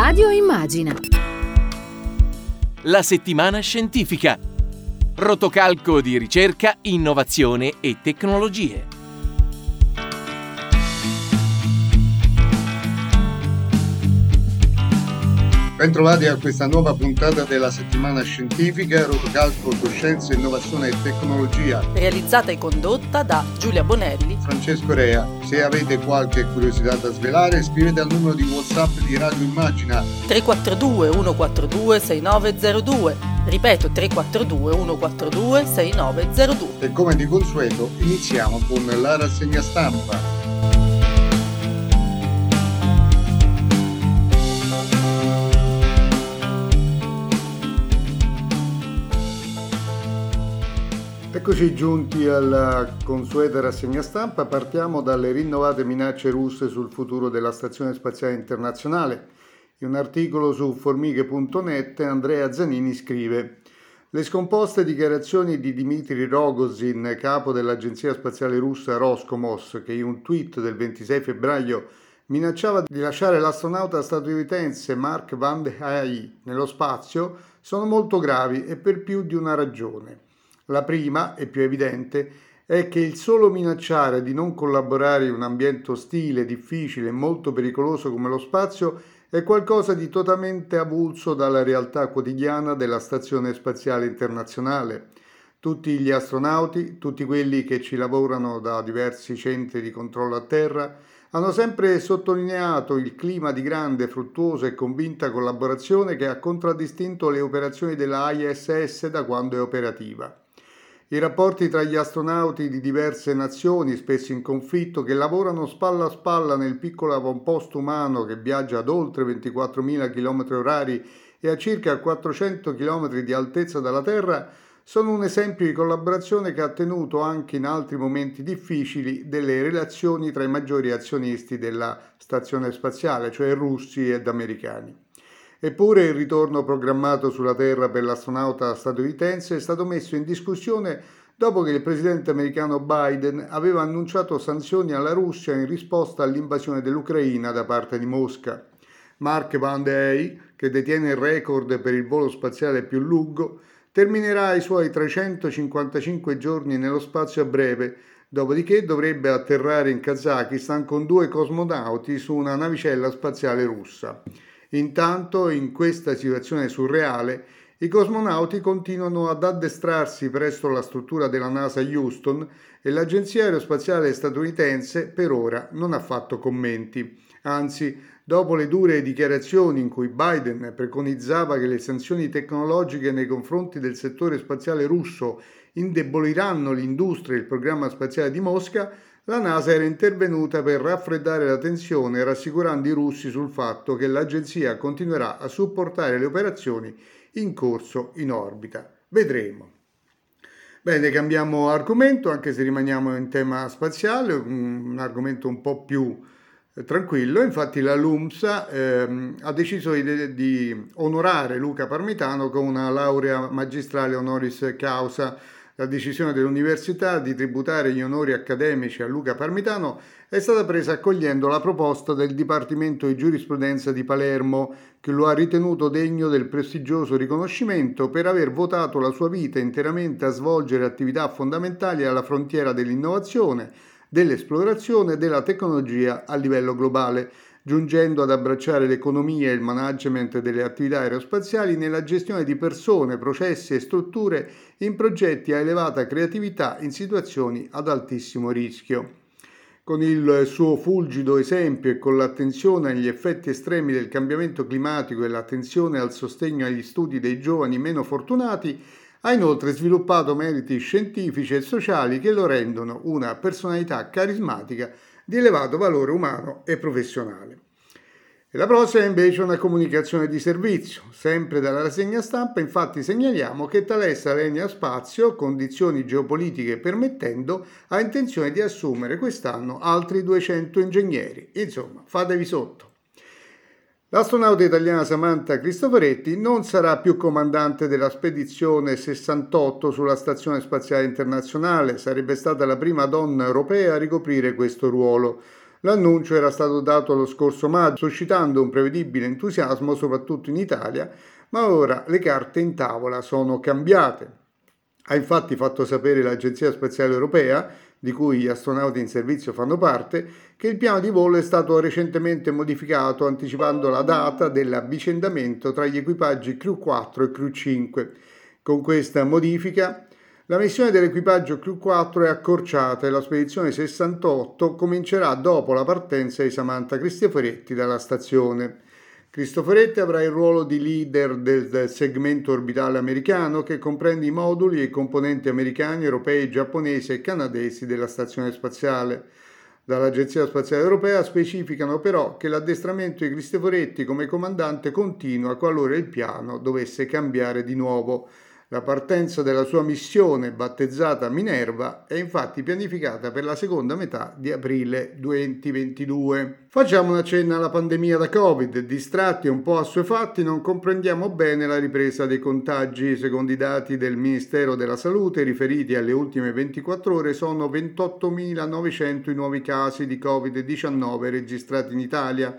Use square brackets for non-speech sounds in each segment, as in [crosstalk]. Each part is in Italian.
Radio Immagina. La settimana scientifica. Rotocalco di ricerca, innovazione e tecnologie. Bentrovati a questa nuova puntata della settimana scientifica Rotocalco Coscienza, Innovazione e Tecnologia. Realizzata e condotta da Giulia Bonelli, Francesco Rea. Se avete qualche curiosità da svelare, scrivete al numero di WhatsApp di Radio Immagina 342 142 6902. Ripeto 342 142 6902. e come di consueto iniziamo con la rassegna stampa. Eccoci giunti alla consueta rassegna stampa, partiamo dalle rinnovate minacce russe sul futuro della Stazione Spaziale Internazionale. In un articolo su formiche.net Andrea Zanini scrive le scomposte dichiarazioni di Dmitry Rogozin, capo dell'agenzia spaziale russa Roscosmos, che in un tweet del 26 febbraio minacciava di lasciare l'astronauta statunitense Mark Van de Hey nello spazio, sono molto gravi e per più di una ragione. La prima, e più evidente, è che il solo minacciare di non collaborare in un ambiente ostile, difficile e molto pericoloso come lo spazio è qualcosa di totalmente avulso dalla realtà quotidiana della Stazione Spaziale Internazionale. Tutti gli astronauti, tutti quelli che ci lavorano da diversi centri di controllo a terra, hanno sempre sottolineato il clima di grande, fruttuosa e convinta collaborazione che ha contraddistinto le operazioni della ISS da quando è operativa. I rapporti tra gli astronauti di diverse nazioni, spesso in conflitto, che lavorano spalla a spalla nel piccolo avamposto umano che viaggia ad oltre 24.000 km orari e a circa 400 km di altezza dalla Terra, sono un esempio di collaborazione che ha tenuto anche in altri momenti difficili delle relazioni tra i maggiori azionisti della stazione spaziale, cioè russi ed americani. Eppure il ritorno programmato sulla Terra per l'astronauta statunitense è stato messo in discussione dopo che il presidente americano Biden aveva annunciato sanzioni alla Russia in risposta all'invasione dell'Ucraina da parte di Mosca. Mark Van de Hey, che detiene il record per il volo spaziale più lungo, terminerà i suoi 355 giorni nello spazio a breve, dopodiché dovrebbe atterrare in Kazakistan con due cosmonauti su una navicella spaziale russa. Intanto, in questa situazione surreale, i cosmonauti continuano ad addestrarsi presso la struttura della NASA Houston e l'Agenzia Aerospaziale statunitense per ora non ha fatto commenti. Anzi, dopo le dure dichiarazioni in cui Biden preconizzava che le sanzioni tecnologiche nei confronti del settore spaziale russo indeboliranno l'industria e il programma spaziale di Mosca, la NASA era intervenuta per raffreddare la tensione rassicurando i russi sul fatto che l'agenzia continuerà a supportare le operazioni in corso in orbita. Vedremo. Bene, cambiamo argomento, anche se rimaniamo in tema spaziale, un argomento un po' più eh, tranquillo. Infatti la LUMSA ehm, ha deciso di, di onorare Luca Parmitano con una laurea magistrale honoris causa la decisione dell'università di tributare gli onori accademici a Luca Parmitano è stata presa accogliendo la proposta del Dipartimento di Giurisprudenza di Palermo, che lo ha ritenuto degno del prestigioso riconoscimento per aver votato la sua vita interamente a svolgere attività fondamentali alla frontiera dell'innovazione, dell'esplorazione e della tecnologia a livello globale giungendo ad abbracciare l'economia e il management delle attività aerospaziali nella gestione di persone, processi e strutture in progetti a elevata creatività in situazioni ad altissimo rischio. Con il suo fulgido esempio e con l'attenzione agli effetti estremi del cambiamento climatico e l'attenzione al sostegno agli studi dei giovani meno fortunati, ha inoltre sviluppato meriti scientifici e sociali che lo rendono una personalità carismatica di elevato valore umano e professionale. E la prossima è invece una comunicazione di servizio. Sempre dalla rassegna stampa infatti segnaliamo che Thales Alenia Spazio, condizioni geopolitiche permettendo, ha intenzione di assumere quest'anno altri 200 ingegneri. Insomma, fatevi sotto. L'astronauta italiana Samantha Cristoforetti non sarà più comandante della spedizione 68 sulla Stazione Spaziale Internazionale, sarebbe stata la prima donna europea a ricoprire questo ruolo. L'annuncio era stato dato lo scorso maggio, suscitando un prevedibile entusiasmo soprattutto in Italia, ma ora le carte in tavola sono cambiate. Ha infatti fatto sapere l'Agenzia Spaziale Europea, di cui gli astronauti in servizio fanno parte, che il piano di volo è stato recentemente modificato anticipando la data dell'avvicendamento tra gli equipaggi Crew 4 e Crew 5. Con questa modifica la missione dell'equipaggio Crew 4 è accorciata e la spedizione 68 comincerà dopo la partenza di Samantha Cristoforetti dalla stazione. Cristoforetti avrà il ruolo di leader del segmento orbitale americano che comprende i moduli e i componenti americani, europei, giapponesi e canadesi della stazione spaziale. Dall'Agenzia Spaziale Europea specificano però che l'addestramento di Cristoforetti come comandante continua qualora il piano dovesse cambiare di nuovo. La partenza della sua missione, battezzata Minerva, è infatti pianificata per la seconda metà di aprile 2022. Facciamo una cenna alla pandemia da Covid. Distratti e un po' assuefatti non comprendiamo bene la ripresa dei contagi. Secondo i dati del Ministero della Salute riferiti alle ultime 24 ore sono 28.900 i nuovi casi di Covid-19 registrati in Italia,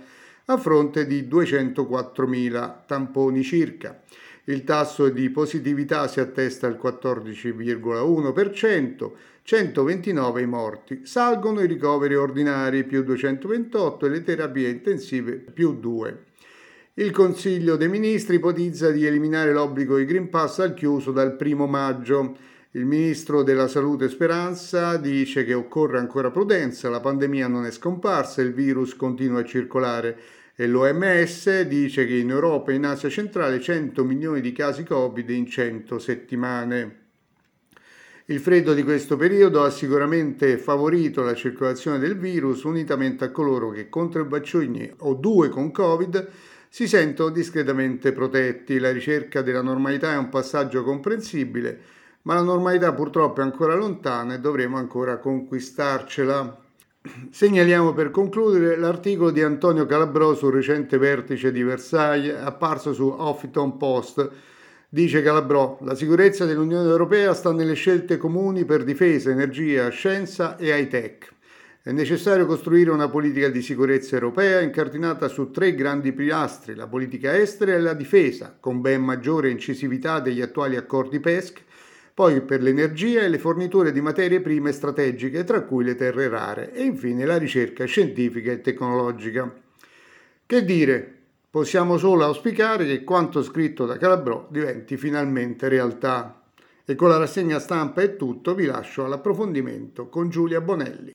a fronte di 204.000 tamponi circa. Il tasso di positività si attesta al 14,1%, 129 i morti. Salgono i ricoveri ordinari più 228 e le terapie intensive più 2. Il Consiglio dei Ministri ipotizza di eliminare l'obbligo di Green Pass al chiuso dal 1 maggio. Il ministro della Salute Speranza dice che occorre ancora prudenza, la pandemia non è scomparsa, il virus continua a circolare e l'OMS dice che in Europa e in Asia centrale 100 milioni di casi Covid in 100 settimane. Il freddo di questo periodo ha sicuramente favorito la circolazione del virus unitamente a coloro che contro il vaccini o due con Covid si sentono discretamente protetti. La ricerca della normalità è un passaggio comprensibile, ma la normalità purtroppo è ancora lontana e dovremo ancora conquistarcela. Segnaliamo per concludere l'articolo di Antonio Calabrò sul recente vertice di Versailles apparso su Huffington Post. Dice Calabrò, la sicurezza dell'Unione Europea sta nelle scelte comuni per difesa, energia, scienza e high-tech. È necessario costruire una politica di sicurezza europea incardinata su tre grandi pilastri, la politica estera e la difesa, con ben maggiore incisività degli attuali accordi PESC poi per l'energia e le forniture di materie prime strategiche, tra cui le terre rare, e infine la ricerca scientifica e tecnologica. Che dire, possiamo solo auspicare che quanto scritto da Calabrò diventi finalmente realtà. E con la rassegna stampa è tutto, vi lascio all'approfondimento con Giulia Bonelli.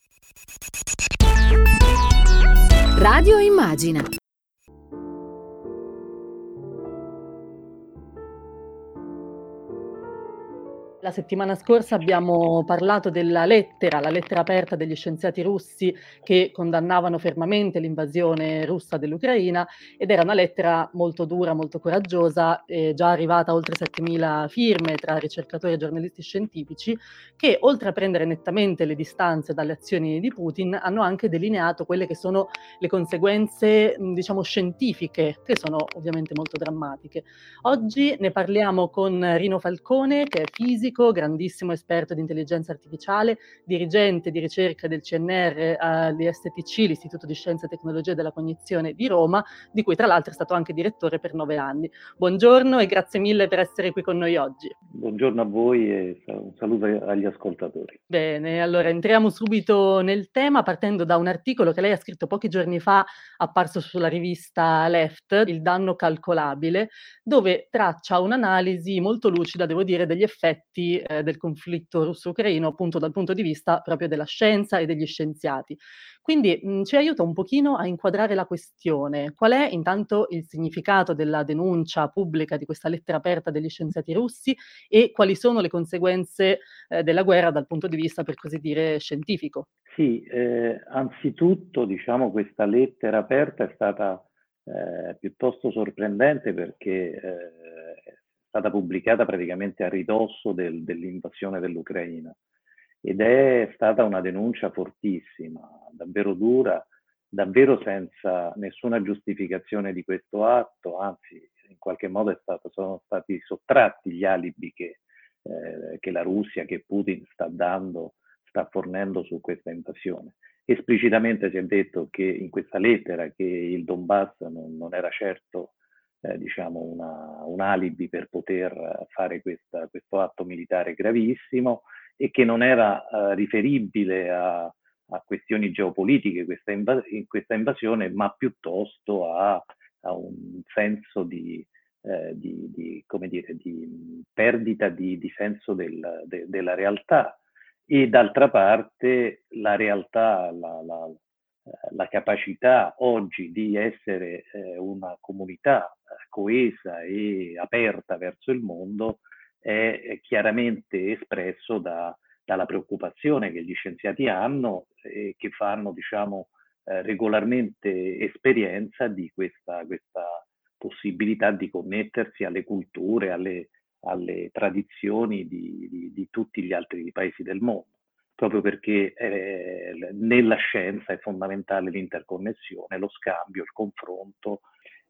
Radio Immagina. La settimana scorsa abbiamo parlato della lettera, la lettera aperta degli scienziati russi che condannavano fermamente l'invasione russa dell'Ucraina ed era una lettera molto dura, molto coraggiosa, eh, già arrivata a oltre 7.000 firme tra ricercatori e giornalisti scientifici che oltre a prendere nettamente le distanze dalle azioni di Putin hanno anche delineato quelle che sono le conseguenze diciamo scientifiche che sono ovviamente molto drammatiche. Oggi ne parliamo con Rino Falcone che è fisico fisico, grandissimo esperto di intelligenza artificiale, dirigente di ricerca del CNR all'ISTC, l'Istituto di Scienze e Tecnologie della Cognizione di Roma, di cui tra l'altro è stato anche direttore per nove anni. Buongiorno e grazie mille per essere qui con noi oggi. Buongiorno a voi e un saluto agli ascoltatori. Bene, allora entriamo subito nel tema partendo da un articolo che lei ha scritto pochi giorni fa, apparso sulla rivista Left, Il danno calcolabile, dove traccia un'analisi molto lucida, devo dire, degli effetti eh, del conflitto russo-ucraino appunto dal punto di vista proprio della scienza e degli scienziati. Quindi mh, ci aiuta un pochino a inquadrare la questione. Qual è intanto il significato della denuncia pubblica di questa lettera aperta degli scienziati russi e quali sono le conseguenze eh, della guerra dal punto di vista, per così dire, scientifico? Sì, eh, anzitutto diciamo questa lettera aperta è stata eh, piuttosto sorprendente perché eh, stata pubblicata praticamente a ridosso del, dell'invasione dell'Ucraina ed è stata una denuncia fortissima, davvero dura, davvero senza nessuna giustificazione di questo atto, anzi in qualche modo stato, sono stati sottratti gli alibi che, eh, che, la Russia, che Putin sta dando, sta fornendo su questa invasione. Esplicitamente si è detto che in questa lettera che il Donbass non, non era certo eh, diciamo una, un alibi per poter fare questa, questo atto militare gravissimo e che non era eh, riferibile a, a, questioni geopolitiche questa, invas- questa, invasione, ma piuttosto a, a un senso di, eh, di, di, dire, di, perdita di, senso del, de, della realtà. E d'altra parte la realtà, la, la, la capacità oggi di essere eh, una comunità eh, coesa e aperta verso il mondo è, chiaramente espresso da, dalla preoccupazione che gli scienziati hanno e che fanno diciamo, eh, regolarmente esperienza di questa, questa, possibilità di connettersi alle culture, alle, alle tradizioni di, di, di tutti gli altri paesi del mondo proprio perché eh, nella scienza è fondamentale l'interconnessione, lo scambio, il confronto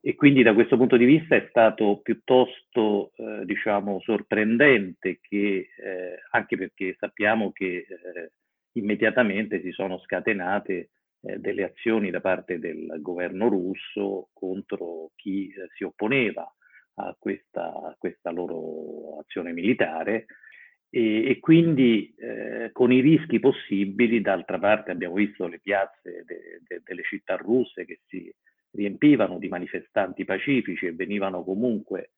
e quindi da questo punto di vista è stato piuttosto eh, diciamo sorprendente che eh, anche perché sappiamo che eh, immediatamente si sono scatenate eh, delle azioni da parte del governo russo contro chi eh, si opponeva a questa, a questa loro azione militare. E, e quindi eh, con i rischi possibili, d'altra parte abbiamo visto le piazze de, de, delle città russe che si riempivano di manifestanti pacifici e venivano comunque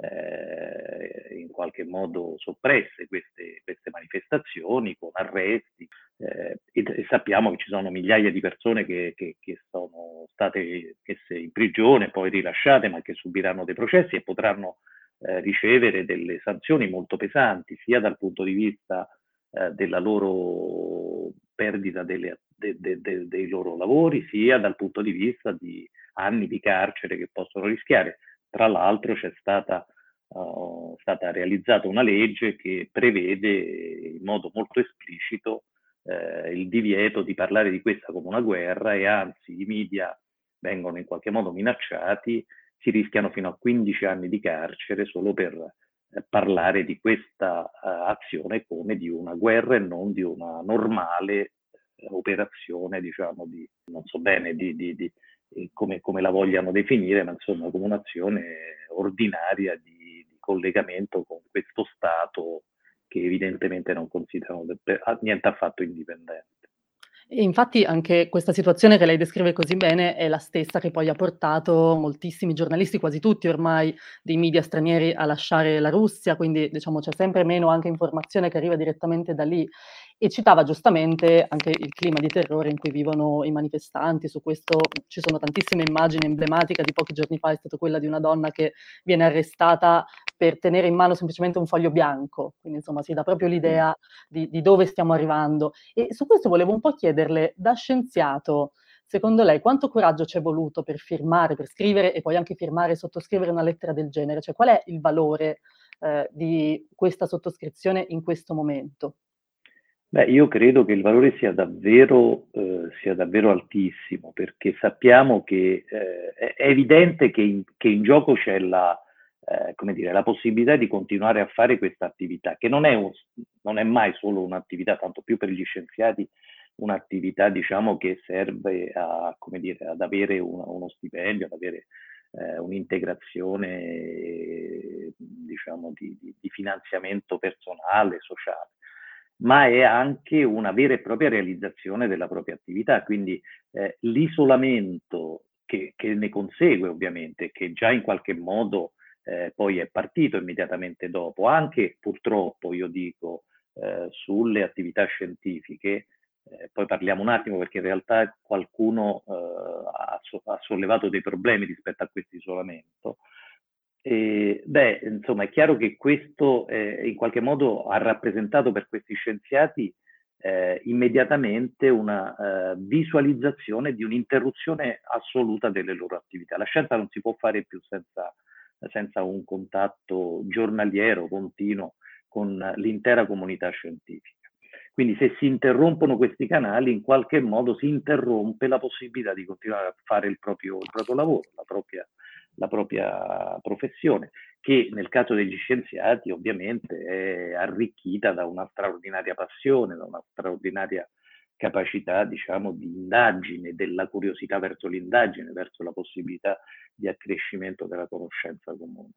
eh, in qualche modo soppresse queste, queste manifestazioni con arresti eh, e, e, sappiamo che ci sono migliaia di persone che, che, che sono state messe in prigione, poi rilasciate, ma che subiranno dei processi e potranno eh, ricevere delle sanzioni molto pesanti, sia dal punto di vista eh, della loro perdita delle, de, de, de, dei loro lavori, sia dal punto di vista di anni di carcere che possono rischiare. Tra l'altro c'è stata, uh, stata realizzata una legge che prevede in modo molto esplicito eh, il divieto di parlare di questa come una guerra e anzi i media vengono in qualche modo minacciati si rischiano fino a 15 anni di carcere solo per eh, parlare di questa uh, azione come di una guerra e non di una normale uh, operazione, diciamo, di, non so bene di, di, di come, come, la vogliano definire, ma insomma come un'azione ordinaria di, collegamento con questo Stato che evidentemente non considerano niente affatto indipendente. E infatti anche questa situazione che lei descrive così bene è la stessa che poi ha portato moltissimi giornalisti, quasi tutti ormai, dei media stranieri a lasciare la Russia, quindi diciamo c'è sempre meno anche informazione che arriva direttamente da lì e citava giustamente anche il clima di terrore in cui vivono i manifestanti. Su questo ci sono tantissime immagini emblematiche. Di pochi giorni fa è stata quella di una donna che viene arrestata per tenere in mano semplicemente un foglio bianco. Quindi, insomma, si dà proprio l'idea di, di dove stiamo arrivando. E su questo volevo un po' chiederle, da scienziato, secondo lei quanto coraggio ci è voluto per firmare, per scrivere e poi anche firmare e sottoscrivere una lettera del genere? Cioè, qual è il valore eh, di questa sottoscrizione in questo momento? Beh, io credo che il valore sia davvero, eh, sia davvero altissimo perché sappiamo che eh, è evidente che in, che in gioco c'è la, eh, come dire, la possibilità di continuare a fare questa attività, che non è, un, non è mai solo un'attività, tanto più per gli scienziati, un'attività diciamo, che serve a, come dire, ad avere un, uno stipendio, ad avere eh, un'integrazione diciamo, di, di, di finanziamento personale, sociale ma è anche una vera e propria realizzazione della propria attività. Quindi eh, l'isolamento che, che, ne consegue ovviamente, che già in qualche modo eh, poi è partito immediatamente dopo, anche purtroppo io dico eh, sulle attività scientifiche, eh, poi parliamo un attimo perché in realtà qualcuno eh, ha, ha sollevato dei problemi rispetto a questo isolamento, beh, insomma, è chiaro che questo eh, in qualche modo ha rappresentato per questi scienziati eh, immediatamente una eh, visualizzazione di un'interruzione assoluta delle loro attività. La scienza non si può fare più senza, senza un contatto giornaliero, continuo con l'intera comunità scientifica. Quindi se si interrompono questi canali, in qualche modo si interrompe la possibilità di continuare a fare il proprio, il proprio lavoro, la propria propria professione, che nel caso degli scienziati ovviamente è arricchita da una straordinaria passione, da una straordinaria capacità, diciamo, di indagine, della curiosità verso l'indagine, verso la possibilità di accrescimento della conoscenza comune.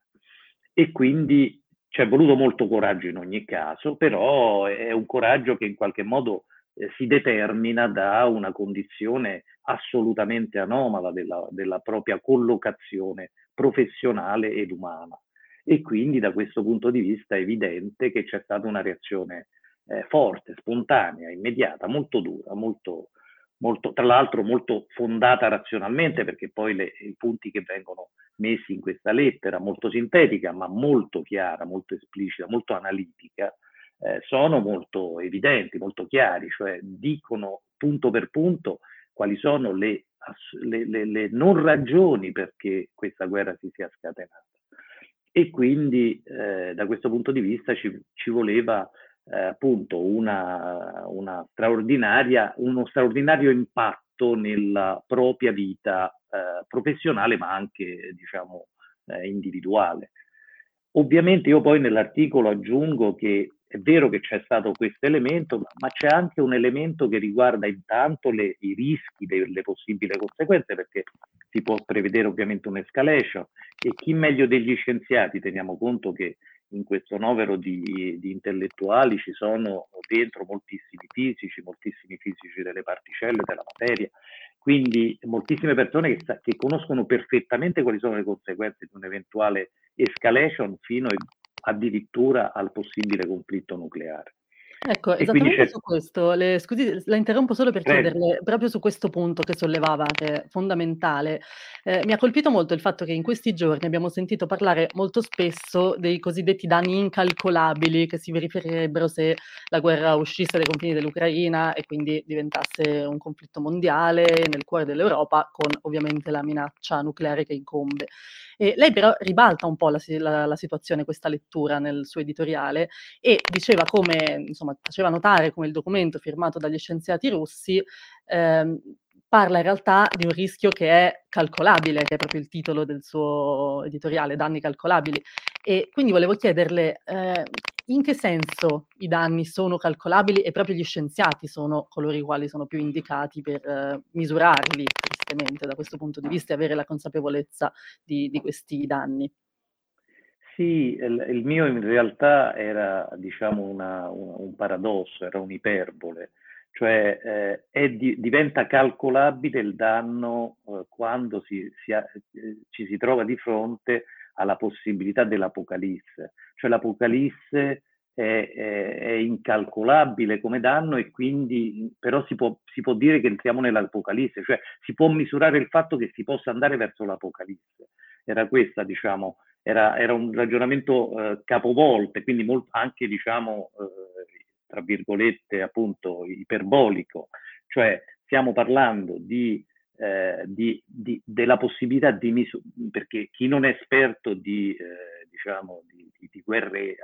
E quindi ci è voluto molto coraggio in ogni caso, però è un coraggio che in qualche modo eh, si determina da una condizione assolutamente anomala della, della propria collocazione professionale ed umana. E quindi da questo punto di vista è evidente che c'è stata una reazione eh, forte, spontanea, immediata, molto dura, molto, molto, tra l'altro molto fondata razionalmente, perché poi le, i punti che vengono messi in questa lettera, molto sintetica, ma molto chiara, molto esplicita, molto analitica, eh, sono molto evidenti, molto chiari, cioè dicono punto per punto quali sono le, le, le, le non ragioni perché questa guerra si sia scatenata. E quindi eh, da questo punto di vista ci, ci voleva eh, appunto una, una uno straordinario impatto nella propria vita eh, professionale ma anche diciamo eh, individuale. Ovviamente io poi nell'articolo aggiungo che è vero che c'è stato questo elemento, ma c'è anche un elemento che riguarda intanto le, i rischi delle possibili conseguenze, perché si può prevedere ovviamente un'escalation. E chi meglio degli scienziati, teniamo conto che in questo novero di, di, intellettuali ci sono dentro moltissimi fisici, moltissimi fisici delle particelle, della materia, quindi moltissime persone che, che conoscono perfettamente quali sono le conseguenze di un'eventuale escalation fino addirittura al possibile conflitto nucleare. Ecco, e esattamente su questo, le, scusi, la interrompo solo per chiederle, proprio su questo punto che sollevava, che è fondamentale, eh, mi ha colpito molto il fatto che in questi giorni abbiamo sentito parlare molto spesso dei cosiddetti danni incalcolabili che si verificherebbero se la guerra uscisse dai confini dell'Ucraina e quindi diventasse un conflitto mondiale nel cuore dell'Europa, con ovviamente la minaccia nucleare che incombe. E lei però ribalta un po' la, la, la situazione, questa lettura nel suo editoriale e diceva come, insomma, faceva notare come il documento firmato dagli scienziati russi ehm, parla in realtà di un rischio che è calcolabile, che è proprio il titolo del suo editoriale, danni calcolabili. E quindi volevo chiederle eh, in che senso i danni sono calcolabili e proprio gli scienziati sono coloro i quali sono più indicati per eh, misurarli tristemente da questo punto di vista e avere la consapevolezza di, di questi danni. Sì, il, il, mio in realtà era diciamo una, una, un paradosso, era un'iperbole, cioè eh, di, diventa calcolabile il danno eh, quando si, si ha, eh, ci si trova di fronte alla possibilità dell'apocalisse, cioè l'apocalisse è, è, è, incalcolabile come danno e quindi però si può, si può dire che entriamo nell'apocalisse, cioè si può misurare il fatto che si possa andare verso l'apocalisse. Era questa, diciamo, era, era un ragionamento eh, capovolte, quindi molto, anche, diciamo, eh, tra virgolette, appunto, iperbolico, cioè stiamo parlando di eh, di, di, della possibilità di misurare, perché chi non è esperto di, eh, diciamo, di, di guerre eh,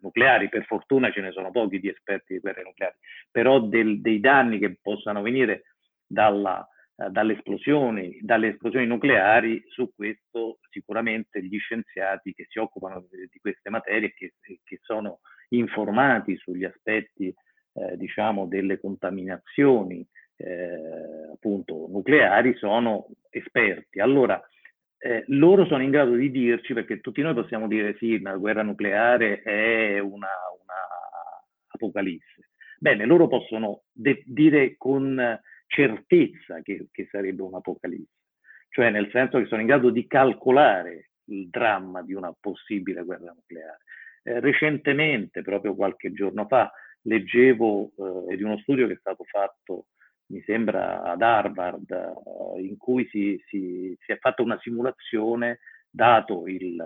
nucleari, per fortuna ce ne sono pochi di esperti di guerre nucleari, però del, dei danni che possano venire dalla, eh, dalle, esplosioni, dalle esplosioni nucleari, su questo sicuramente gli scienziati che si occupano di, di queste materie, che, che sono informati sugli aspetti eh, diciamo, delle contaminazioni, eh, appunto nucleari sono esperti. Allora, eh, loro sono in grado di dirci, perché tutti noi possiamo dire sì, una guerra nucleare è una, una apocalisse. Bene, loro possono de- dire con certezza che, che sarebbe un'apocalisse, cioè nel senso che sono in grado di calcolare il dramma di una possibile guerra nucleare. Eh, recentemente, proprio qualche giorno fa, leggevo eh, di uno studio che è stato fatto mi sembra ad Harvard, eh, in cui si, si, si, è fatta una simulazione, dato il,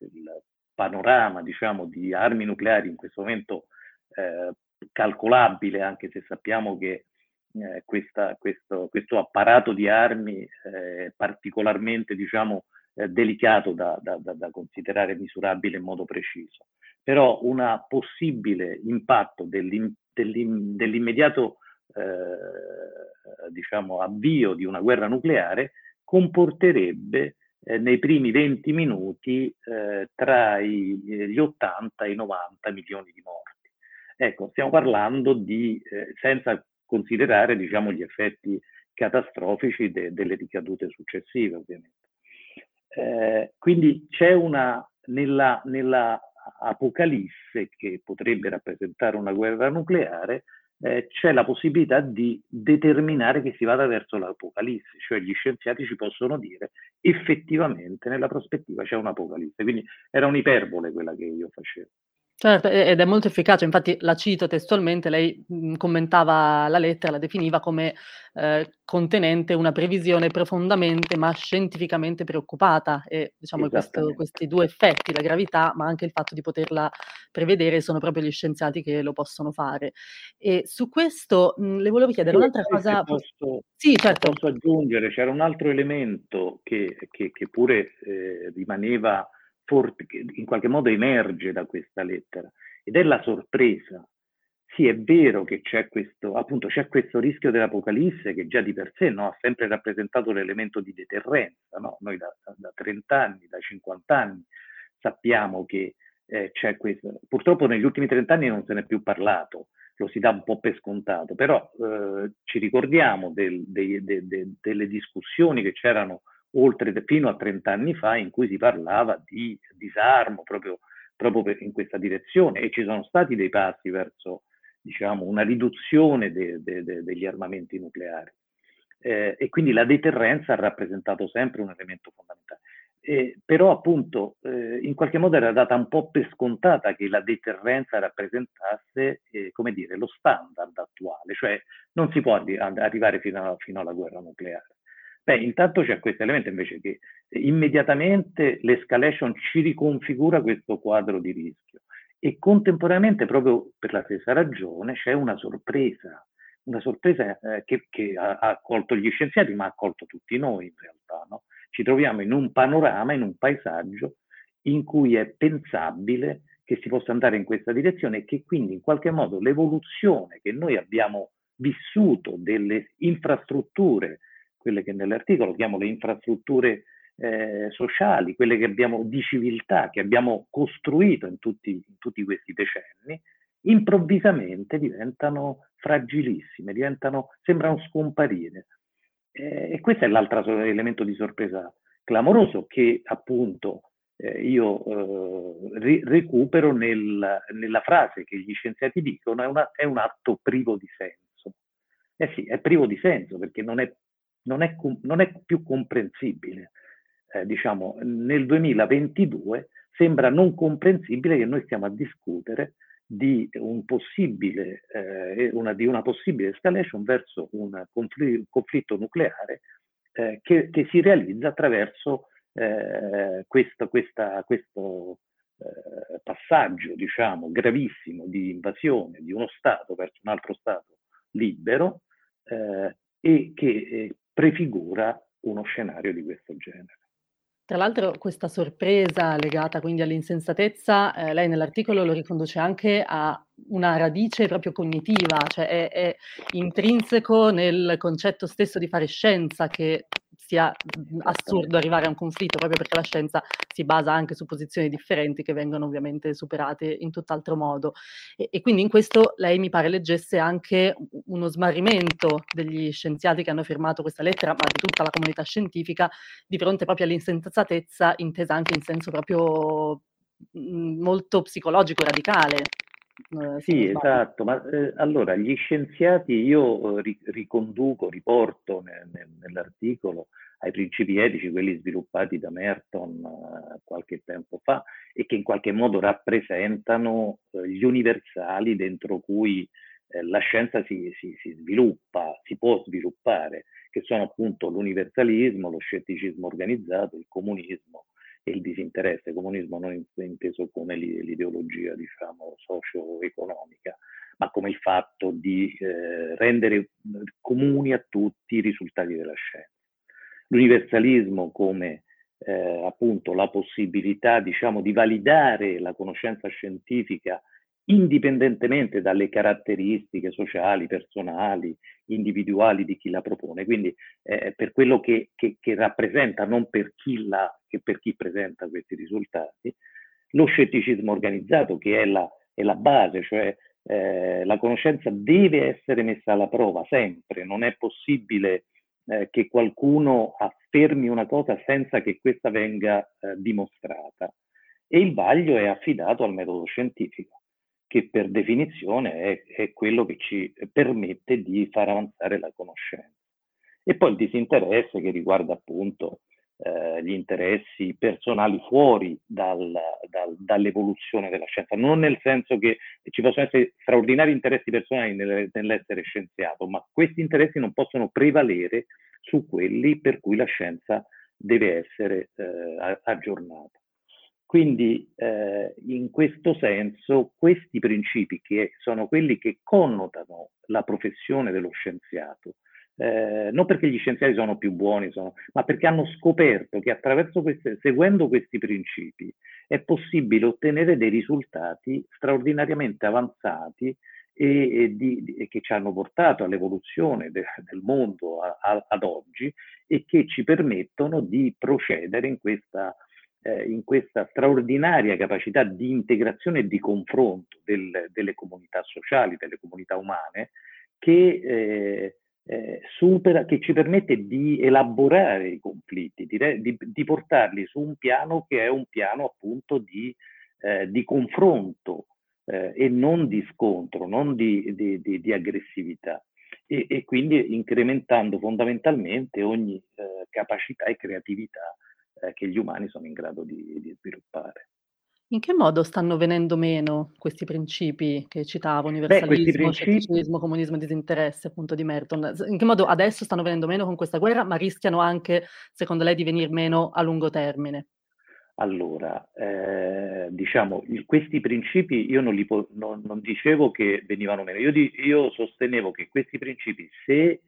il panorama diciamo, di armi nucleari in questo momento eh, calcolabile, anche se sappiamo che eh, questa, questo, questo, apparato di armi è particolarmente diciamo, eh, delicato da, da, da, considerare misurabile in modo preciso. Però un possibile impatto dell'im, dell'im, dell'immediato eh, diciamo, avvio di una guerra nucleare comporterebbe eh, nei primi 20 minuti eh, tra i, gli 80 e i 90 milioni di morti. Ecco, stiamo parlando di, eh, senza considerare diciamo, gli effetti catastrofici de, delle ricadute successive, ovviamente. Eh, quindi c'è una, nella, nella apocalisse che potrebbe rappresentare una guerra nucleare, eh, c'è la possibilità di determinare che si vada verso l'apocalisse, cioè gli scienziati ci possono dire effettivamente nella prospettiva c'è un'apocalisse, quindi era un'iperbole quella che io facevo. Certo, ed è molto efficace, infatti la cito testualmente, lei mh, commentava la lettera, la definiva come eh, contenente una previsione profondamente ma scientificamente preoccupata e diciamo questo, questi due effetti, la gravità ma anche il fatto di poterla prevedere, sono proprio gli scienziati che lo possono fare. E su questo mh, le volevo chiedere sì, un'altra cosa. Posso, sì, certo. Posso aggiungere, c'era un altro elemento che, che, che pure eh, rimaneva in qualche modo emerge da questa lettera, ed è la sorpresa. Sì, è vero che c'è questo, appunto, c'è questo rischio dell'Apocalisse che già di per sé no, ha sempre rappresentato l'elemento di deterrenza. No? Noi da, da, 30 anni, da 50 anni sappiamo che eh, c'è questo. Purtroppo negli ultimi 30 anni non se n'è più parlato, lo si dà un po' per scontato, però eh, ci ricordiamo del, dei, de, de, delle discussioni che c'erano oltre fino a 30 anni fa in cui si parlava di disarmo proprio, proprio in questa direzione e ci sono stati dei passi verso diciamo, una riduzione de, de, de, degli armamenti nucleari. Eh, e quindi la deterrenza ha rappresentato sempre un elemento fondamentale. Eh, però appunto eh, in qualche modo era data un po' per scontata che la deterrenza rappresentasse eh, come dire, lo standard attuale, cioè non si può arri- arrivare fino, a, fino alla guerra nucleare. Beh, intanto c'è questo elemento invece che immediatamente l'escalation ci riconfigura questo quadro di rischio e contemporaneamente, proprio per la stessa ragione, c'è una sorpresa, una sorpresa eh, che, che ha, ha, colto gli scienziati, ma ha colto tutti noi in realtà. No? Ci troviamo in un panorama, in un paesaggio in cui è pensabile che si possa andare in questa direzione e che quindi in qualche modo l'evoluzione che noi abbiamo vissuto delle infrastrutture quelle che nell'articolo chiamo le infrastrutture eh, sociali, quelle che abbiamo di civiltà, che abbiamo costruito in tutti, in tutti questi decenni, improvvisamente diventano fragilissime, diventano, sembrano scomparire. Eh, e questo è l'altro elemento di sorpresa clamoroso che appunto eh, io eh, ri- recupero nel, nella frase che gli scienziati dicono è, una, è, un atto privo di senso. Eh sì, è privo di senso perché non è non è, non è più comprensibile. Eh, diciamo, nel 2022 sembra non comprensibile che noi stiamo a discutere di, un eh, una, di una possibile escalation verso un conflitto, conflitto nucleare eh, che, che, si realizza attraverso eh, questo, questa, questo eh, passaggio, diciamo, gravissimo di invasione di uno Stato verso un altro Stato libero eh, e che prefigura uno scenario di questo genere. Tra l'altro questa sorpresa legata quindi all'insensatezza, eh, lei nell'articolo lo riconduce anche a una radice proprio cognitiva, cioè è, è intrinseco nel concetto stesso di fare scienza che sia assurdo arrivare a un conflitto, proprio perché la scienza si basa anche su posizioni differenti che vengono ovviamente superate in tutt'altro modo. E, e quindi in questo lei mi pare leggesse anche uno smarrimento degli scienziati che hanno firmato questa lettera, ma di tutta la comunità scientifica, di fronte proprio all'insensatezza, intesa anche in senso proprio molto psicologico, radicale. Eh, sì, esatto, ma eh, allora gli scienziati io eh, riconduco, riporto ne, ne, nell'articolo ai principi etici, quelli sviluppati da Merton eh, qualche tempo fa e che in qualche modo rappresentano eh, gli universali dentro cui la scienza si, si, si sviluppa, si può sviluppare, che sono appunto l'universalismo, lo scetticismo organizzato, il comunismo e il disinteresse, comunismo non inteso come l'ideologia diciamo socio-economica, ma come il fatto di eh, rendere comuni a tutti i risultati della scienza. L'universalismo come eh, appunto la possibilità diciamo di validare la conoscenza scientifica indipendentemente dalle caratteristiche sociali, personali, individuali di chi la propone, quindi eh, per quello che, che, che, rappresenta, non per chi la che per chi presenta questi risultati, lo scetticismo organizzato che è la, è la base, cioè eh, la conoscenza deve essere messa alla prova sempre, non è possibile eh, che qualcuno affermi una cosa senza che questa venga eh, dimostrata. E il vaglio è affidato al metodo scientifico, che per definizione è, è quello che ci permette di far avanzare la conoscenza. E poi il disinteresse che riguarda appunto eh, gli interessi personali fuori dal, dal, dall'evoluzione della scienza, non nel senso che ci possono essere straordinari interessi personali nell'essere scienziato, ma questi interessi non possono prevalere su quelli per cui la scienza deve essere eh, aggiornata. Quindi eh, in questo senso questi principi, che sono quelli che connotano la professione dello scienziato, eh, non perché gli scienziati sono più buoni, sono, ma perché hanno scoperto che attraverso queste, seguendo questi principi, è possibile ottenere dei risultati straordinariamente avanzati e, e, di, e che ci hanno portato all'evoluzione de, del mondo a, a, ad oggi e che ci permettono di procedere in questa, eh, in questa straordinaria capacità di integrazione e di confronto del, delle comunità sociali, delle comunità umane, che eh, eh, supera, che ci permette di elaborare i conflitti, di, di, di, portarli su un piano che è un piano appunto di, eh, di confronto eh, e non di scontro, non di, aggressività. E, e, quindi incrementando fondamentalmente ogni eh, capacità e creatività eh, che gli umani sono in grado di sviluppare. In che modo stanno venendo meno questi principi che citavo, universalismo, principi scetticismo, comunismo, disinteresse, appunto di Merton? in che modo adesso stanno venendo meno con questa guerra, ma rischiano anche, secondo lei, di venir meno a lungo termine? Allora, eh, diciamo, il- questi principi io non, li po- non- non dicevo che venivano meno, io, di- io sostenevo che questi principi, se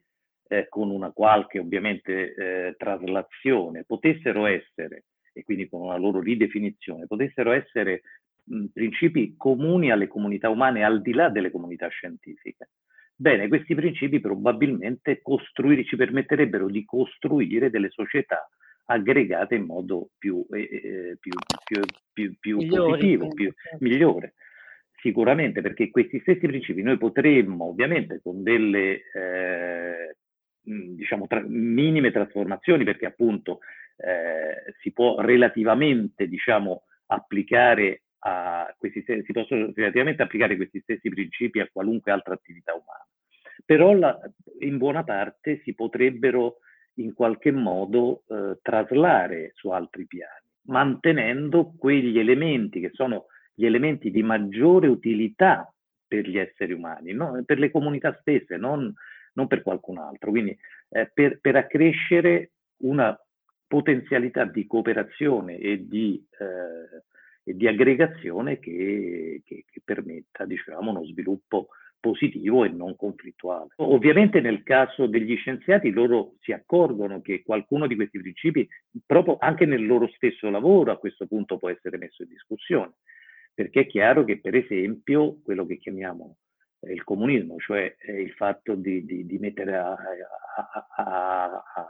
eh, con una qualche ovviamente eh, traslazione potessero essere e quindi con una loro ridefinizione, potessero essere mh, principi comuni alle comunità umane al di là delle comunità scientifiche. Bene, questi principi probabilmente ci permetterebbero di costruire delle società aggregate in modo più, eh, eh più, più, più Migliori, positivo, più certo. migliore. Sicuramente, perché questi stessi principi noi potremmo, ovviamente, con delle eh, diciamo, tra- minime trasformazioni, perché appunto eh, si può relativamente diciamo, applicare a questi si possono relativamente applicare questi stessi principi a qualunque altra attività umana. Però la, in buona parte si potrebbero in qualche modo eh, traslare su altri piani, mantenendo quegli elementi che sono gli elementi di maggiore utilità per gli esseri umani, no? per le comunità stesse, non, non per qualcun altro. Quindi eh, per, per accrescere una potenzialità di cooperazione e di, eh, e di aggregazione che, che, che permetta diciamo, uno sviluppo positivo e non conflittuale. Ovviamente nel caso degli scienziati loro si accorgono che qualcuno di questi principi, proprio anche nel loro stesso lavoro, a questo punto può essere messo in discussione, perché è chiaro che per esempio quello che chiamiamo il comunismo, cioè il fatto di, di, di mettere a, a, a, a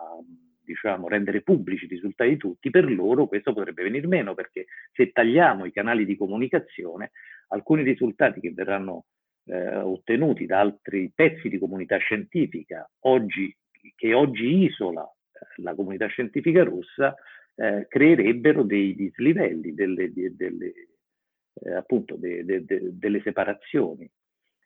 diciamo, rendere pubblici i risultati di tutti, per loro questo potrebbe venire meno, perché se tagliamo i canali di comunicazione, alcuni risultati che verranno eh, ottenuti da altri pezzi di comunità scientifica, oggi, che oggi isola eh, la comunità scientifica russa, eh, creerebbero dei dislivelli, delle, delle, eh, appunto de, de, de, delle separazioni.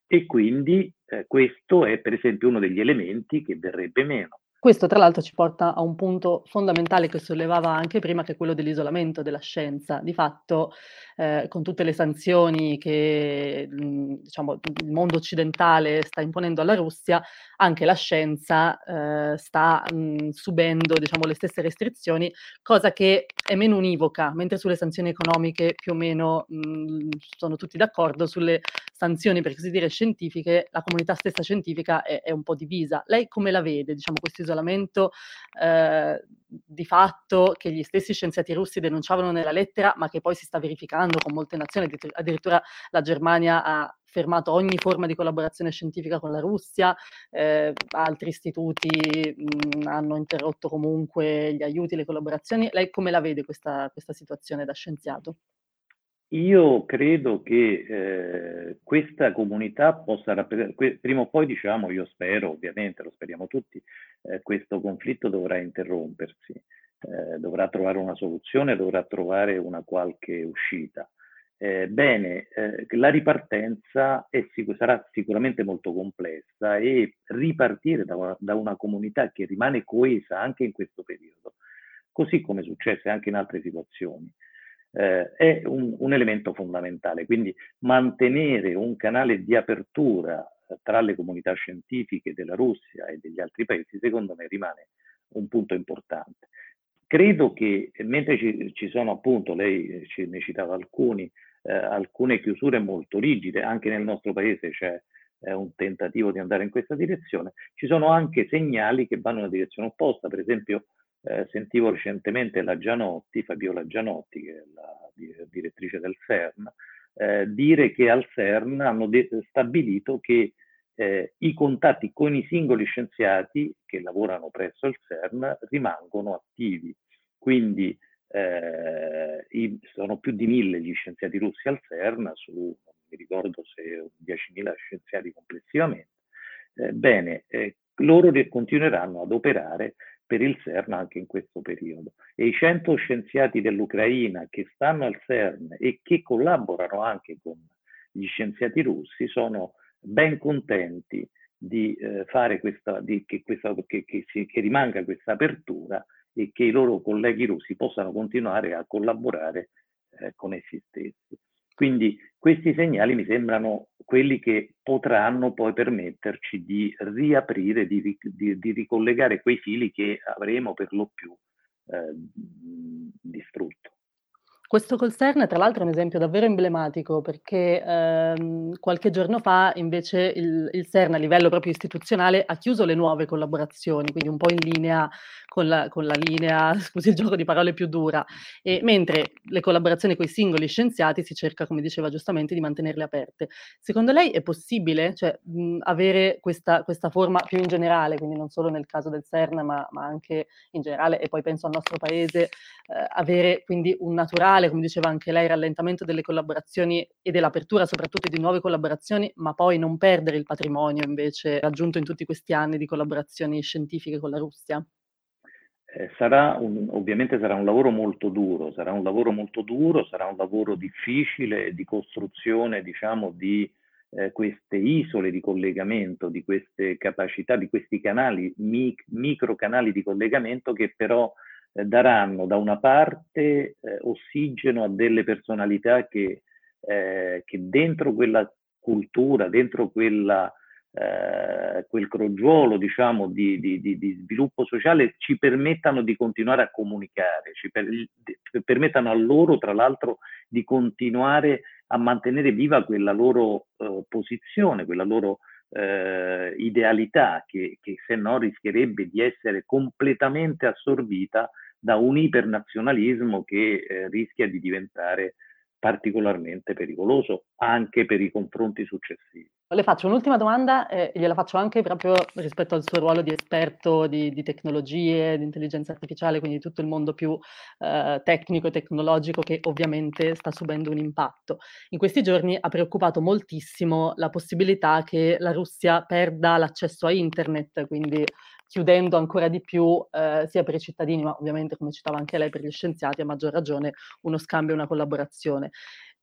E quindi eh, questo è per esempio uno degli elementi che verrebbe meno. Questo tra l'altro ci porta a un punto fondamentale che sollevava anche prima, che è quello dell'isolamento della scienza. Di fatto, eh, con tutte le sanzioni che diciamo, il mondo occidentale sta imponendo alla Russia, anche la scienza eh, sta mh, subendo diciamo, le stesse restrizioni, cosa che è meno univoca, mentre sulle sanzioni economiche più o meno mh, sono tutti d'accordo, sulle sanzioni per così dire scientifiche, la comunità stessa scientifica è, è un po' divisa. Lei come la vede, diciamo, questo isolamento? Isolamento eh, di fatto che gli stessi scienziati russi denunciavano nella lettera, ma che poi si sta verificando con molte nazioni, addirittura la Germania ha fermato ogni forma di collaborazione scientifica con la Russia, eh, altri istituti mh, hanno interrotto comunque gli aiuti, le collaborazioni. Lei come la vede questa, questa situazione da scienziato? Io credo che eh, questa comunità possa rappresentare, prima o poi diciamo, io spero, ovviamente, lo speriamo tutti, eh, questo conflitto dovrà interrompersi, eh, dovrà trovare una soluzione, dovrà trovare una qualche uscita. Eh, bene, eh, la ripartenza sic- sarà sicuramente molto complessa e ripartire da una, da una comunità che rimane coesa anche in questo periodo, così come successe anche in altre situazioni eh, è un, un, elemento fondamentale. Quindi mantenere un canale di apertura eh, tra le comunità scientifiche della Russia e degli altri paesi, secondo me, rimane un punto importante. Credo che mentre ci, ci sono appunto, lei ci, ne citava alcuni, eh, alcune chiusure molto rigide, anche nel nostro paese c'è eh, un tentativo di andare in questa direzione, ci sono anche segnali che vanno nella direzione opposta, per esempio eh, sentivo recentemente la Gianotti, Fabiola Gianotti, che è la direttrice del CERN, eh, dire che al CERN hanno de- stabilito che eh, i contatti con i singoli scienziati che lavorano presso il CERN rimangono attivi. Quindi eh, i, sono più di mille gli scienziati russi al CERN, su, non mi ricordo se 10.000 scienziati complessivamente. Eh, bene, eh, loro continueranno ad operare per il CERN anche in questo periodo. E i 100 scienziati dell'Ucraina che stanno al CERN e che collaborano anche con gli scienziati russi sono ben contenti di eh, fare questa, di, che, questa che, che, si, che rimanga questa apertura e che i loro colleghi russi possano continuare a collaborare eh, con essi stessi. Quindi questi segnali mi sembrano quelli che potranno poi permetterci di riaprire, di, di, di ricollegare quei fili che avremo per lo più eh, distrutto. Questo col CERN, tra l'altro, è un esempio davvero emblematico perché ehm, qualche giorno fa invece il, il, CERN a livello proprio istituzionale ha chiuso le nuove collaborazioni, quindi un po' in linea con la, con la linea, [laughs] scusi il gioco di parole più dura, e mentre le collaborazioni con i singoli scienziati si cerca, come diceva giustamente, di mantenerle aperte. Secondo lei è possibile cioè, mh, avere questa, questa, forma più in generale, quindi non solo nel caso del CERN, ma, ma anche in generale, e poi penso al nostro paese, eh, avere quindi un naturale naturale, come diceva anche lei, rallentamento delle collaborazioni e dell'apertura soprattutto di nuove collaborazioni, ma poi non perdere il patrimonio invece raggiunto in tutti questi anni di collaborazioni scientifiche con la Russia? Eh, sarà un, ovviamente sarà un lavoro molto duro, sarà un lavoro molto duro, sarà un lavoro difficile di costruzione, diciamo, di eh, queste isole di collegamento, di queste capacità, di questi canali, mic, micro canali di collegamento che però eh, daranno da una parte eh, ossigeno a delle personalità che, eh, che, dentro quella cultura, dentro quella, quel crogiolo diciamo, di, di, di, di, sviluppo sociale ci permettano di continuare a comunicare, ci per, permettano a loro tra l'altro di continuare a mantenere viva quella loro posizione, quella loro eh, idealità che, che se no rischierebbe di essere completamente assorbita da un ipernazionalismo che eh, rischia di diventare particolarmente pericoloso anche per i confronti successivi. Le faccio un'ultima domanda e eh, gliela faccio anche proprio rispetto al suo ruolo di esperto di, di tecnologie, di intelligenza artificiale, quindi di tutto il mondo più eh, tecnico e tecnologico che ovviamente sta subendo un impatto. In questi giorni ha preoccupato moltissimo la possibilità che la Russia perda l'accesso a internet, quindi chiudendo ancora di più eh, sia per i cittadini, ma ovviamente come citava anche lei per gli scienziati, a maggior ragione uno scambio e una collaborazione.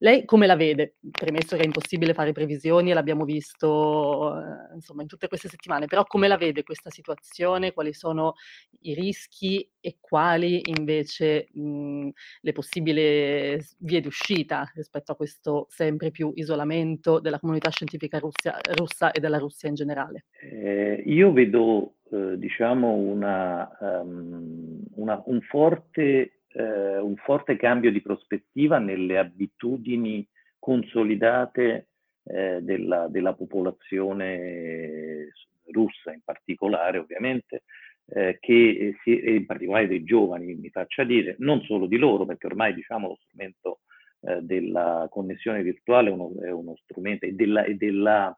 Lei come la vede? Premesso che è impossibile fare previsioni e l'abbiamo visto eh, insomma in tutte queste settimane, però come la vede questa situazione? Quali sono i rischi e quali invece mh, le possibili vie d'uscita rispetto a questo sempre più isolamento della comunità scientifica russia, russa e della Russia in generale? Eh, io vedo eh, diciamo una, um, una, un forte eh, un forte cambio di prospettiva nelle abitudini consolidate eh, della, della, popolazione russa in particolare ovviamente, eh, che si, in particolare dei giovani, mi faccia dire, non solo di loro, perché ormai diciamo lo strumento eh, della connessione virtuale è uno, è uno strumento e della, e della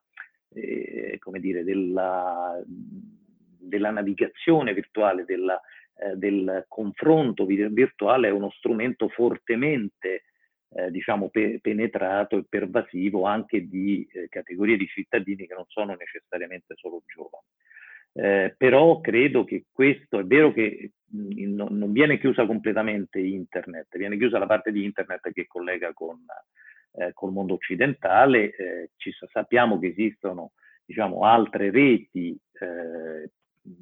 eh, come dire, della, della, navigazione virtuale, della, eh, del confronto virtuale è uno strumento fortemente eh, diciamo, pe- penetrato e pervasivo anche di eh, categorie di cittadini che non sono necessariamente solo giovani. Eh, però credo che questo è vero che mh, no, non viene chiusa completamente internet, viene chiusa la parte di internet che collega con, eh, col mondo occidentale, eh, ci, sappiamo che esistono diciamo, altre reti eh,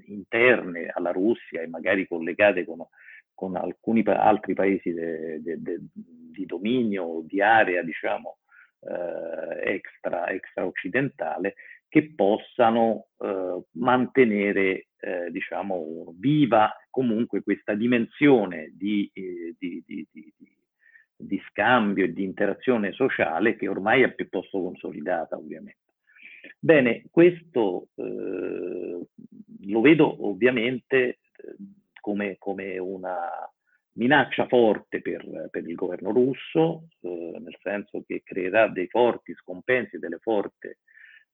interne alla Russia e magari collegate con, con alcuni pa- altri paesi de, de, de, di dominio, di area diciamo, eh, extra, extra occidentale, che possano eh, mantenere eh, diciamo, viva comunque questa dimensione di, eh, di, di, di, scambio e di interazione sociale che ormai è piuttosto consolidata ovviamente. Bene, questo eh, lo vedo ovviamente eh, come, come, una minaccia forte per, per il governo russo, eh, nel senso che creerà dei forti scompensi, delle forti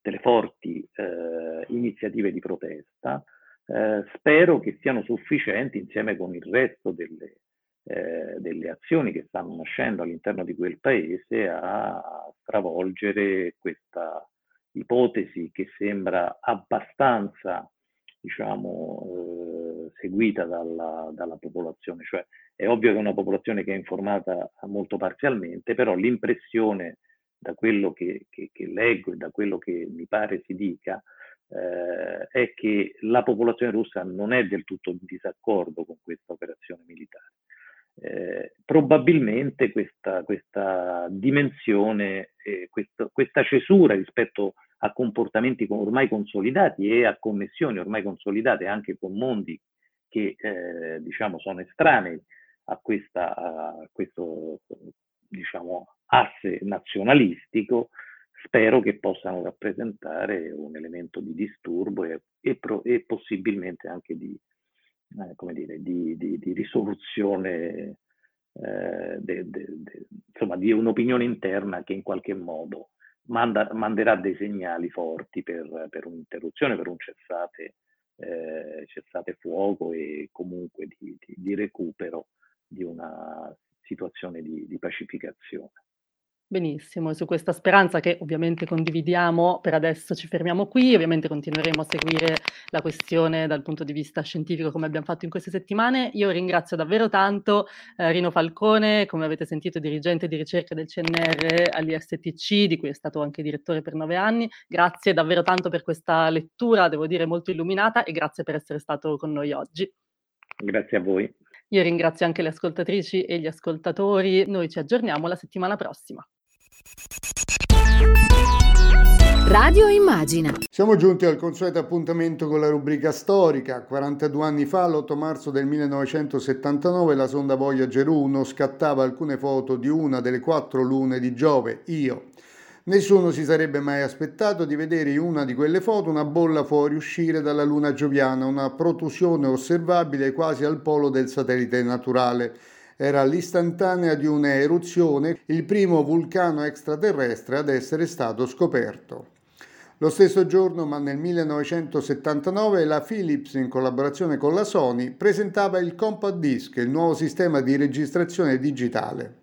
delle forti eh, iniziative di protesta. Eh, spero che siano sufficienti insieme con il resto delle, eh, delle azioni che stanno nascendo all'interno di quel paese a stravolgere questa ipotesi che sembra abbastanza diciamo, eh, seguita dalla, dalla, popolazione. Cioè, è ovvio che è una popolazione che è informata molto parzialmente, però l'impressione da quello che, che, che, leggo e da quello che mi pare si dica, eh, è che la popolazione russa non è del tutto in disaccordo con questa operazione militare. Eh, probabilmente questa, questa dimensione, eh, questo, questa cesura rispetto a comportamenti ormai consolidati e a connessioni ormai consolidate anche con mondi che eh, diciamo sono estranei a, questa, a questo diciamo, asse nazionalistico, spero che possano rappresentare un elemento di disturbo e, e, pro, e possibilmente anche di, eh, come dire, di, di, di risoluzione eh, de, de, de, insomma, di un'opinione interna che in qualche modo manda, manderà dei segnali forti per, per un'interruzione, per un cessate, eh, cessate fuoco e comunque di, di recupero di una situazione di, di pacificazione. Benissimo, e su questa speranza che ovviamente condividiamo, per adesso ci fermiamo qui, ovviamente continueremo a seguire la questione dal punto di vista scientifico come abbiamo fatto in queste settimane. Io ringrazio davvero tanto eh, Rino Falcone, come avete sentito dirigente di ricerca del CNR all'ISTC, di cui è stato anche direttore per nove anni. Grazie davvero tanto per questa lettura, devo dire molto illuminata, e grazie per essere stato con noi oggi. Grazie a voi. Io ringrazio anche le ascoltatrici e gli ascoltatori. Noi ci aggiorniamo la settimana prossima. Radio Immagina. Siamo giunti al consueto appuntamento con la rubrica storica. 42 anni fa, l'8 marzo del 1979, la sonda Voyager 1 scattava alcune foto di una delle quattro lune di Giove, Io. Nessuno si sarebbe mai aspettato di vedere in una di quelle foto una bolla fuoriuscire dalla luna gioviana, una protusione osservabile quasi al polo del satellite naturale. Era l'istantanea di un'eruzione, il primo vulcano extraterrestre ad essere stato scoperto. Lo stesso giorno, ma nel 1979, la Philips, in collaborazione con la Sony, presentava il Compact Disc, il nuovo sistema di registrazione digitale.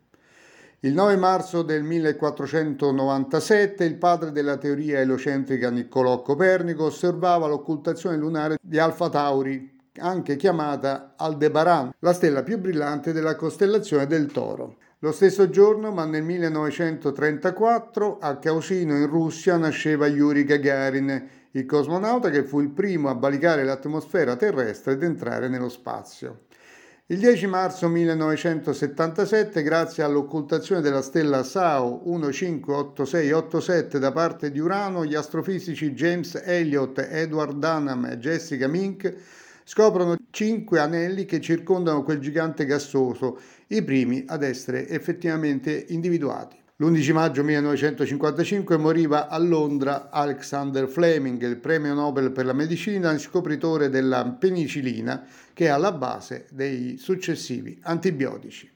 Il 9 marzo del 1497 il padre della teoria elocentrica Niccolò Copernico osservava l'occultazione lunare di Alfa Tauri, anche chiamata Aldebaran, la stella più brillante della costellazione del Toro. Lo stesso giorno, ma nel 1934, a Causino in Russia nasceva Yuri Gagarin, il cosmonauta che fu il primo a valicare l'atmosfera terrestre ed entrare nello spazio. Il 10 marzo 1977, grazie all'occultazione della stella SAO 158687 da parte di Urano, gli astrofisici James Elliott, Edward Dunham e Jessica Mink scoprono cinque anelli che circondano quel gigante gassoso, i primi ad essere effettivamente individuati. L'11 maggio 1955 moriva a Londra Alexander Fleming, il premio Nobel per la medicina, scopritore della penicillina che è alla base dei successivi antibiotici.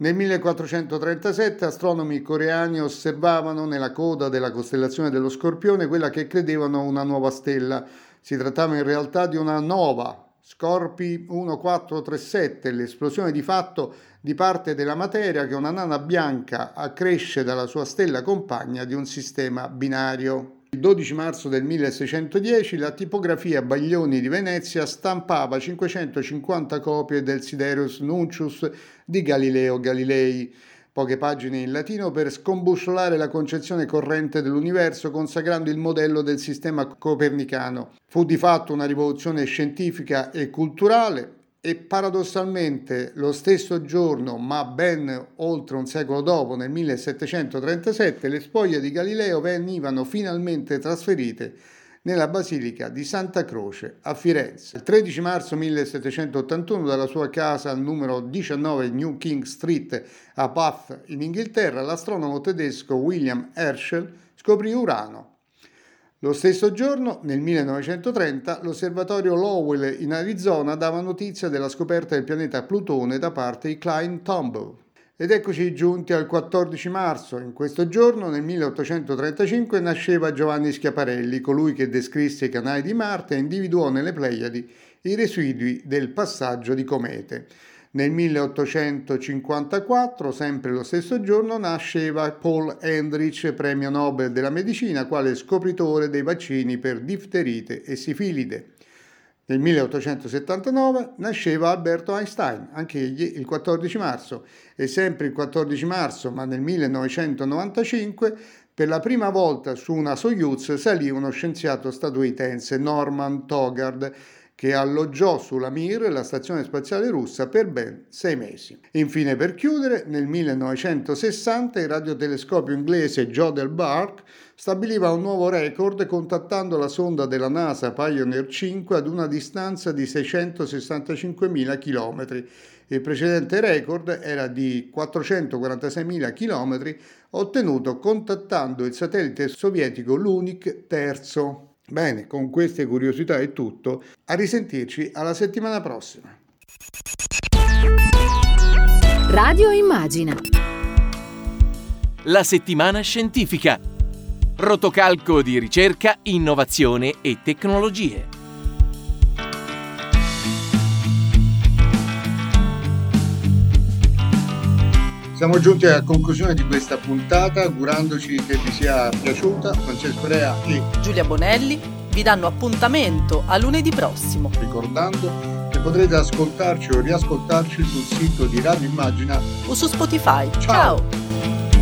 Nel 1437 astronomi coreani osservavano nella coda della costellazione dello Scorpione quella che credevano una nuova stella. Si trattava in realtà di una nova, Scorpi 1437, l'esplosione di fatto di parte della materia che una nana bianca accresce dalla sua stella compagna di un sistema binario. Il 12 marzo del 1610 la tipografia Baglioni di Venezia stampava 550 copie del Sidereus Nuncius di Galileo Galilei, poche pagine in latino per scombussolare la concezione corrente dell'universo consacrando il modello del sistema copernicano. Fu di fatto una rivoluzione scientifica e culturale, e paradossalmente lo stesso giorno, ma ben oltre un secolo dopo, nel 1737, le spoglie di Galileo venivano finalmente trasferite nella Basilica di Santa Croce a Firenze. Il 13 marzo 1781 dalla sua casa al numero 19 New King Street a Bath in Inghilterra l'astronomo tedesco William Herschel scoprì Urano lo stesso giorno, nel 1930, l'osservatorio Lowell in Arizona dava notizia della scoperta del pianeta Plutone da parte di Klein Tombaugh. Ed eccoci giunti al 14 marzo. In questo giorno, nel 1835, nasceva Giovanni Schiaparelli, colui che descrisse i canali di Marte e individuò nelle Pleiadi i residui del passaggio di comete. Nel 1854, sempre lo stesso giorno, nasceva Paul Ehrlich, premio Nobel della medicina, quale scopritore dei vaccini per difterite e sifilide. Nel 1879 nasceva Alberto Einstein, anche egli il 14 marzo, e sempre il 14 marzo, ma nel 1995, per la prima volta su una Soyuz salì uno scienziato statunitense, Norman Togard, che alloggiò sulla Mir, la stazione spaziale russa, per ben sei mesi. Infine, per chiudere, nel 1960 il radiotelescopio inglese Jodel Bark stabiliva un nuovo record contattando la sonda della NASA Pioneer 5 ad una distanza di 665.000 km. Il precedente record era di 446.000 km ottenuto contattando il satellite sovietico Lunik terzo. Bene, con queste curiosità è tutto. A risentirci alla settimana prossima. Radio Immagina. La settimana scientifica. Rotocalco di ricerca, innovazione e tecnologie. Siamo giunti alla conclusione di questa puntata, augurandoci che vi sia piaciuta. Francesco Rea e Giulia Bonelli vi danno appuntamento a lunedì prossimo. Ricordando che potrete ascoltarci o riascoltarci sul sito di Radio Immagina o su Spotify. Ciao. Ciao.